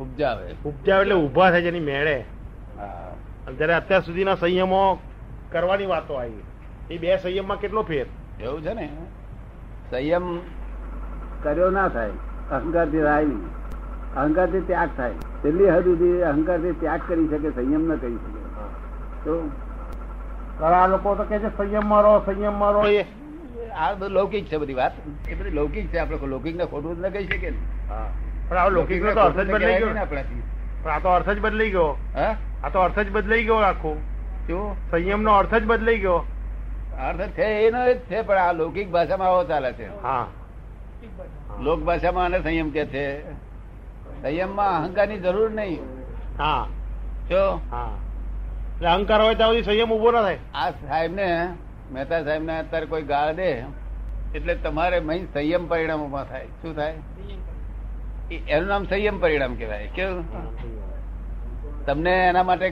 ઉપજાવે. ઉપજાવે એટલે ઊભા થાય એની મેળે. જયારે અત્યાર સુધીના સંયમો કરવાની વાતો આવી એ બે સંયમમાં કેટલો ફેર? એવું છે ને. સંયમ કર્યો ના થાય અહંકારથી થાય નહીં. અહંકારથી ત્યાગ થાય. છેલ્લી હદ સુધી અહંકારથી ત્યાગ કરી શકે સંયમ ન કરી શકે. તો ઘણા લોકો તો કે છે સંયમ મારો સંયમ મારો. એ આ બધું લૌકિક છે બધી વાત. એ બધી લૌકિક છે. આપણે લૌકિક ને ખોટું જ ન કહી શકીએ ને. પણ આ લૌકિક નો તો અર્થ જ બદલાઈ ગયો આપણાથી. પણ આ તો અર્થ જ બદલાઈ ગયો. આ તો અર્થ જ બદલાઈ ગયો આખો. શું સંયમ નો અર્થ જ બદલાઈ ગયો. અર્થ છે એનો જ છે પણ આ લૌકિક ભાષામાં આવો ચાલે છે. હા. લોક ભાષામાં આને સંયમ કે છે? સંયમમાં અહંકારની જરૂર નહીં. હા. જો? હા. એટલે અહંકાર હોય ત્યાં સુધી સંયમ ઊભો ના થાય. આ સાહેબ ને મહેતા સાહેબ ને અત્યારે કોઈ ગાળ દે એટલે તમારે મહી સંયમ પરિણામ ઊભા થાય. શું થાય? એનું નામ સંયમ પરિણામ કહેવાય કેવું? તમને એના માટે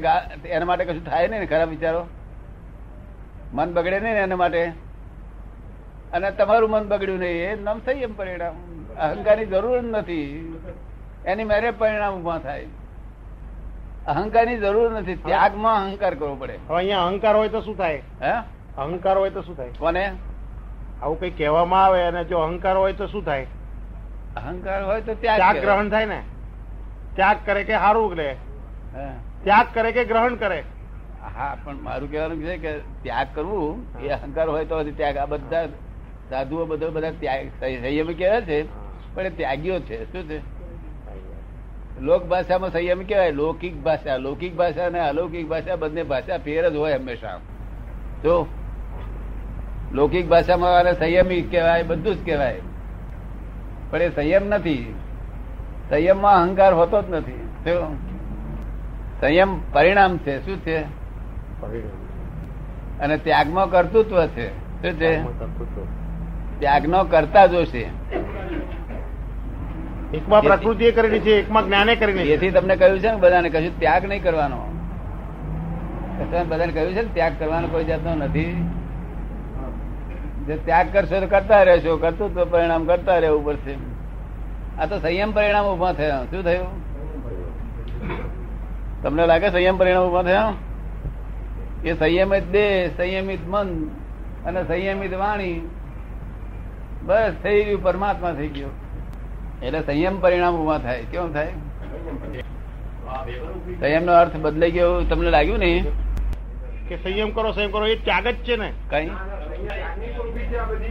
એના માટે કશું થાય નહીં ને ખરાબ વિચારો? મન બગડે નહીં ને એના માટે? અને તમારું મન બગડ્યું નહીં એ નામ સંયમ પરિણામ. અહંકારની જરૂર નથી. એની મેરે પરિણામ ઊભા થાય. અહંકારની જરૂર નથી. ત્યાગમાં અહંકાર કરવો પડે. હવે અહીંયા અહંકાર હોય તો શું થાય? હે? અહંકાર હોય તો શું થાય? કોને? આવું કઈ કહેવામાં આવે અને જો અહંકાર હોય તો શું થાય? અહંકાર હોય તો ત્યાગ ગ્રહણ થાય ને. ત્યાગ કરે કે સારું લે. ત્યાગ કરે કે ગ્રહણ કરે. હા પણ મારું કહેવાનું છે કે ત્યાગ કરવું એ અહંકાર હોય તો ત્યાગ. આ બધા સાધુઓ બધા બધા ત્યાગ સંયમી કહેવાય છે પણ એ ત્યાગીઓ છે. શું છે? લોક ભાષામાં સંયમી કહેવાય. લૌકિક ભાષા. લૌકિક ભાષા અને અલૌકિક ભાષા બંને ભાષા ફેર જ હોય હંમેશા. જો લૌકિક ભાષામાં સંયમી કહેવાય બધું જ કહેવાય. પણ એ સંયમ નથી. સંયમમાં અહંકાર હોતો જ નથી. સંયમ પરિણામ છે. શું છે? અને ત્યાગમાં કર્તૃત્વ છે. શું છે? ત્યાગનો કરતા જોશે. એકમાં પ્રકૃતિએ કરેલી છે એકમાં જ્ઞાને કરેલી એથી તમને કહ્યું છે ને બધાને કશું ત્યાગ નહીં કરવાનો. બધાને કહ્યું છે ને ત્યાગ કરવાનો કોઈ જાતનો નથી. જે ત્યાગ કરશો તો કરતા રહેશો. કર્તૃત્વ પરિણામ કરતા રહેવું પડશે. આ તો સંયમ પરિણામ ઊભા થયા. શું થયું? તમને લાગે સંયમ પરિણામ ઊભા થયા? એ સંયમિત દેહ સંયમિત મન અને સંયમિત વાણી. બસ થઈ ગયું પરમાત્મા થઈ ગયો. એટલે સંયમ પરિણામ ઊભા થાય. કેમ થાય? સંયમ નો અર્થ બદલાઈ ગયો. એવું તમને લાગ્યું ને? કે સંયમ કરો સંયમ કરો એ ત્યાગ જ છે ને? કઈ?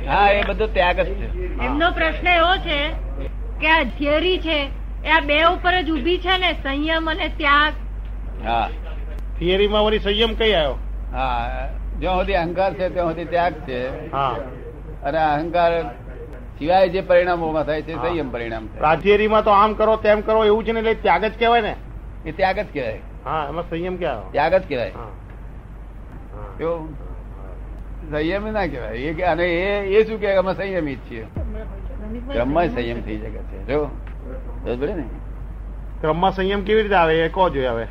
હા એ બધો ત્યાગ જ છે. એમનો પ્રશ્ન એવો છે કે આ થિયરી છે એ આ બે ઉપર જ ઊભી છે ને સંયમ અને ત્યાગ. હા. થિયરીમાં વળી સંયમ કઈ આવ્યો? હા જ્યાં સુધી અહંકાર છે ત્યાં સુધી ત્યાગ છે. હા. અને અહંકાર સિવાય જે પરિણામોમાં થાય છે સંયમ પરિણામ થિયરીમાં તો આમ કરો તેમ કરો એવું છે ને એટલે ત્યાગ જ કહેવાય ને? એ ત્યાગ જ કહેવાય. હા એમાં સંયમ કહેવાય ત્યાગ જ કહેવાય. કેવું સંયમી ના કહેવાય. એ કે અને એ એ શું કે? અમે સંયમી જ છીએ. ક્રમમાં સંયમ થઈ શકે છે. જો ને? ક્રમમાં સંયમ કેવી રીતે આવે એ કહો જોઈએ હવે.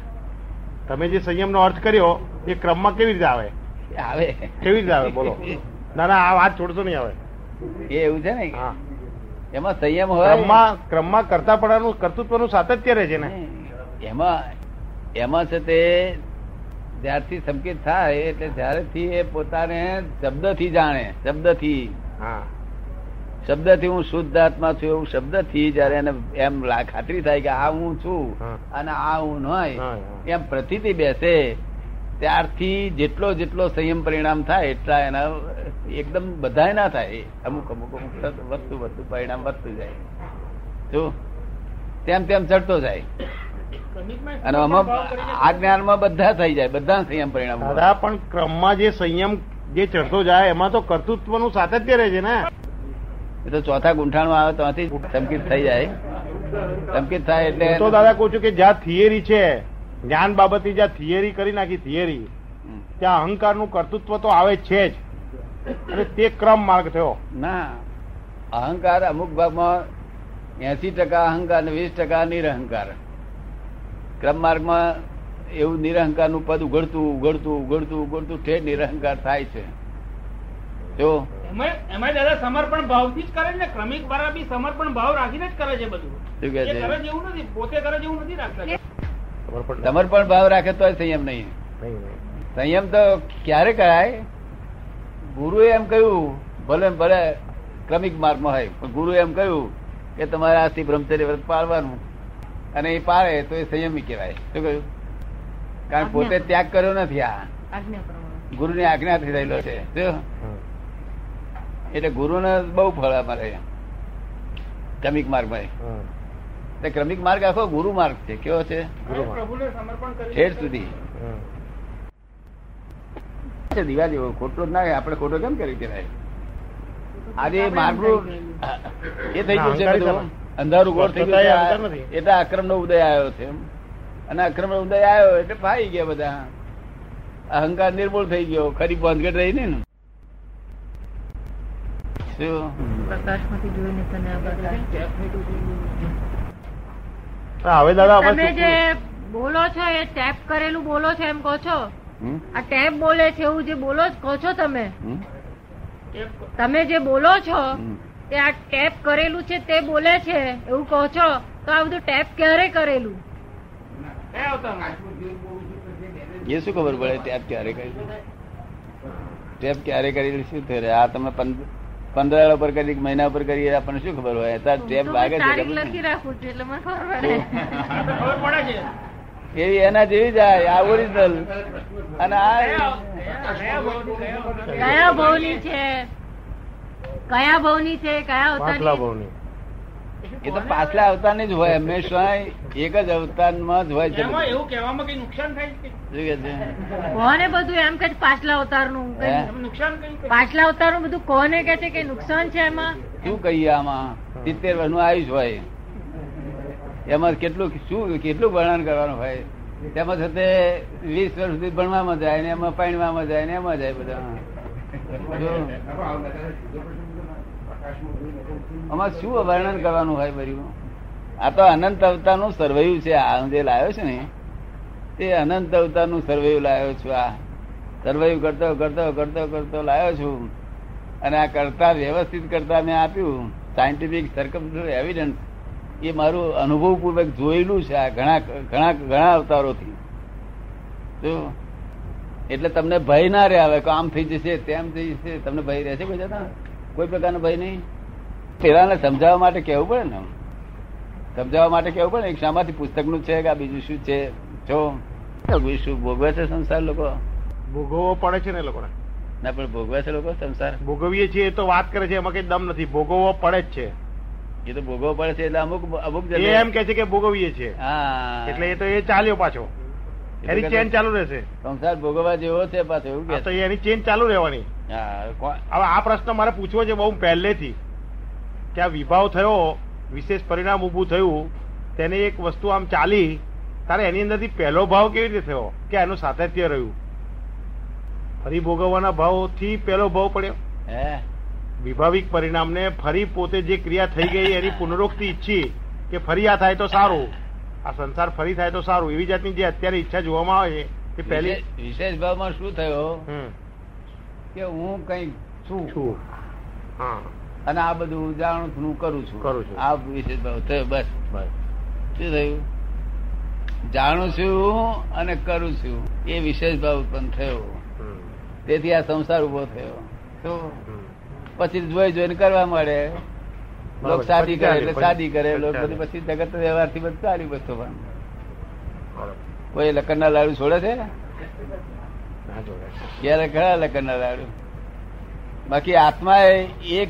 તમે જે સંયમનો અર્થ કર્યો એ ક્રમમાં કેવી રીતે આવે? એ આવે. કેવી રીતે આવે? બોલો. ના ના આ વાત છોડશો નહીં આવે એ એવું છે ને હા. એમાં સંયમ હોય? ક્રમમાં ક્રમમાં કરતા પડાનું કર્તૃત્વનું સાતત્ય રહે છે ને. એમાં એમાં છે તે જ્યારથી સંકેત થાય એટલે જ્યારેથી એ પોતાને શબ્દથી જાણે શબ્દથી. હા. શબ્દથી હું શુદ્ધ આત્મા છું એવું શબ્દથી જયારે એને એમ ખાતરી થાય કે આ હું છું અને આ હું નહીં હા, હા. એમ પ્રતિથી બેસે ત્યારથી જેટલો જેટલો સંયમ પરિણામ થાય એટલા એના એકદમ બધાય ના થાય. અમુક અમુક અમુક વધતું વધતું પરિણામ વધતું જાય. જો તેમ તેમ ચડતો જાય. અને આમાં આ જ્ઞાનમાં બધા થઈ જાય બધા સંયમ પરિણામ દાદા પણ ક્રમમાં જે સંયમ જે ચડતો જાય એમાં તો કર્તૃત્વનું સાતત્ય રહે છે ને. એ તો ચોથા ગુંઠાણમાં આવે ત્યાંથી ચમકીત થઈ જાય. ચમકીત થાય એટલે તો દાદા કહું છું કે જ્યાં થિયરી છે જ્ઞાન બાબતની જ્યાં થિયરી કરી નાખી થિયરી. ત્યાં અહંકારનું કર્તૃત્વ તો આવે છે જ. અને તે ક્રમ માર્ગ થયો. ના અહંકાર અમુક ભાગમાં એસી ટકા અહંકાર ને વીસ ટકા નિરહંકાર. ક્રમ માર્ગમાં એવું નિરહંકારનું પદ ઉઘડતું ઉઘડતું ઉઘડતું ઉઘડતું ઠેર નિરહંકાર થાય છે. જો એમાં દાદા સમર્પણ ભાવથી જ કરે ને ક્રમિક દ્વારા બી સમર્પણ ભાવ રાખીને જ કરે છે બધું. શું છે? એવું નથી પોતે કરે જેવું નથી રાખતા. સમર્પણ સમર્પણ ભાવ રાખે તો સંયમ નહીં. સંયમ તો ક્યારે કરાય? ગુરુએ એમ કહ્યું ભલે ભલે ક્રમિક માર્ગમાં હોય પણ ગુરુએ એમ કહ્યું કે તમારે આજથી બ્રહ્મચર્ય વ્રત પાળવાનું. અને એ પાળે તો એ સંયમી કહેવાય. શું કહ્યું? કારણ પોતે ત્યાગ કર્યો નથી આ. આજ્ઞા પ્રમાણે. ગુરુની આજ્ઞાથી રહેલો છે. એટલે ગુરુને બહુ ફળ અમારે ક્રમિક માર્ગમાં હમ. ક્રમિક માર્ગ આખો ગુરુ માર્ગ છે. કેવો છે? ઠેઠ સુધી. દીવા જેવો ખોટો જ ના આપડે આપણે ખોટો કેમ કરી કહેવાય આજે એ માર્ગનું એ થઈ ગયું છે બધું. અંધારું ગોળ થઈ ગયું એટલે અક્રમ નો ઉદય આવ્યો છે. અને અક્રમ નો ઉદય આવ્યો એટલે ફાઈ ગયા બધા. અહંકાર નિર્મૂળ થઈ ગયો. ખરી બંધગટ રહી ને શું પ્રકાશમાંથી જોઈને તને આ બધા હા, હવે દાદા તમે જે બોલો છો એ ટેપ કરેલું બોલો છો એમ કહો છો? આ ટેપ બોલે છે એવું જે બોલો કહો છો તમે? તમે જે બોલો છો તે આ ટેપ કરેલું છે તે બોલે છે એવું કહો છો? તો આ બધું ટેપ ક્યારે કરેલું? એ શું ખબર પડે ટેપ ક્યારે કરેલું? ટેપ ક્યારે કરેલું? શું થયું આ તમે પંદ- પંદર ઉપર કરી મહિના ઉપર કરી આપણને શું ખબર હોય? અત્યારે ટેપ લાગે છે એવી એના જેવી જાય આ ઓરિજિનલ અને આ કયા અવતાર? ભાવની છે? કયા ભાવની છે? કયા ભાવની. એ તો પાછલા અવતારની જ હોય હંમેશા એક જ અવતારમાં જ હોય છે. બધું. એવું કહેવામાં કઈ નુકસાન થાય છે? કોને બધું એમ કે પાછલા અવતારનું નુકસાન પાછલા અવતારનું બધું કોને કે છે કે નુકસાન છે એમાં? શું કહીએ આમાં? સિત્તેર વર્ષનું આયુષ હોય. એમાં કેટલું શું કેટલું વર્ણન કરવાનું હોય? તેમાં સાથે વીસ વર્ષ સુધી ભણવામાં જાય ને એમાં પાણવામાં જાય ને એમાં જાય બધા. આમાં શું વર્ણન કરવાનું હોય બધું આ તો અનંત અવતારનું સર્વૈવ છે, આ જે લાવ્યો છે ને, તે અનંત અવતારનું સર્વૈવ લાવ્યો છું આ. સર્વૈવ કરતો કરતો કરતો કરતો લાવ્યો છું. અને આ કરતા, વ્યવસ્થિત કરતા મેં આપ્યું. સાયન્ટિફિક સરકમ એવિડન્સ એ મારું અનુભવ પૂર્વક જોયેલું છે આ ઘણા ઘણા ઘણા અવતારોથી. તો એટલે તમને ભય ના રહે હવે આમ થઈ જશે, તેમ થઈ જશે તમને ભય રહેશે જતા? કોઈ પ્રકારનો ભય નહીં. પેલાને સમજાવવા માટે કહેવું પડે ને સમજાવવા માટે કહેવું પડે ને કે શામાંથી પુસ્તકનું છે કે આ બીજું શું છે? જો શું? ભોગવે છે સંસાર લોકો? ભોગવવો પડે છે ને એ લોકોને. ના પણ ભોગવે છે લોકો સંસાર? ભોગવીએ છીએ એ તો વાત કરે છે એમાં કઈ દમ નથી. ભોગવવો પડે જ છે. એ તો ભોગવવો પડે છે એટલે અમુક અમુક એમ કે છે કે ભોગવીએ છીએ. હા. એટલે એ તો એ ચાલ્યો પાછો. એની ચેન ચાલુ રહેશે. સંસાર ભોગવવા જેવો છે પાછો એવું તો કે એની ચેન ચાલુ રહેવાની. હવે આ પ્રશ્ન મારે પૂછવો છે બહુ પહેલેથી. કે આ વિભાવ થયો વિશેષ પરિણામ ઉભું થયું તેને એક વસ્તુ આમ ચાલી તારે એની અંદરથી પહેલો ભાવ કેવી રીતે થયો? કે એનું સાતત્ય રહ્યું? ફરી ભોગવવાના ભાવથી પહેલો ભાવ પડ્યો? હે? વિભાવિક પરિણામને ફરી પોતે જે ક્રિયા થઈ ગઈ એની પુનરોક્તિ ઈચ્છી કે ફરી આ થાય તો સારું. આ સંસાર ફરી થાય તો સારું. એવી જાતની જે અત્યારે ઈચ્છા જોવામાં આવે છે કે પહેલી વિશેષ- ભાવમાં શું થયો? કે હું કઈ છું. છું. હા. અને આ બધું જાણું છું હું કરું છું. કરું છું. આ વિશેષ ભાવ થયો બસ. બસ. શું થયું? જાણું છું અને કરું છું. એ વિશેષ ભાવ ઉત્પન્ન થયો. તેથી આ સંસાર ઊભો થયો. પછી જોઈ જોઈને કરવા મળે. લોક શાદી કરે એટલે શાદી કરે લોક બધું પછી જગત વ્યવહારથી બધું ચાલ્યું બધું પણ કોઈ કોઈ ના લાડુ છોડે છે? ક્યારે જોડાય. ક્યારે ના લાડુ? બાકી આત્મા એક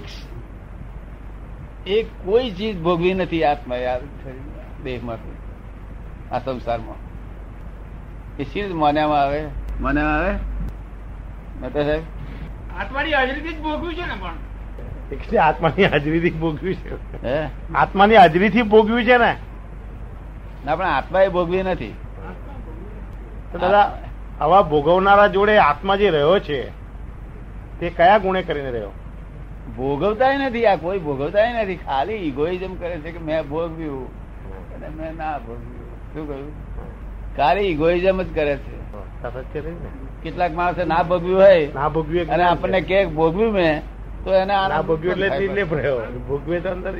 એક કોઈ ચીજ ભોગવી નથી આત્મા દેહમાંથી આ સંસારમાં. એ ચીજ માન્યામાં આવે? માન્યામાં આવે? નતા સાહેબ? આત્માની હાજરીથી જ ભોગવ્યું છે ને પણ. એટલે આત્માની હાજરીથી ભોગવ્યું છે. હે? આત્માની હાજરીથી ભોગવ્યું છે ને? ના પણ આત્મા એ ભોગવી નથી. દાદા આવા ભોગવનારા જોડે આત્મા જે રહ્યો છે તે કયા ગુણે કરીને રહ્યો? ભોગવતા નથી આ કોઈ ભોગવતા નથી. ખાલી ઇગોઇઝમ કરે છે કે મેં ભોગવ્યું. અને મેં ના ભોગવ્યું. શું કહ્યું? ખાલી ઇગોઇઝમ જ કરે છે. કેટલાક માણસે ના ભોગવ્યું હોય. ના ભોગવ્યું અને આપણને કે ભોગવ્યું મેં તો એને ના આનંદ એટલે ભોગવે તો અંદર.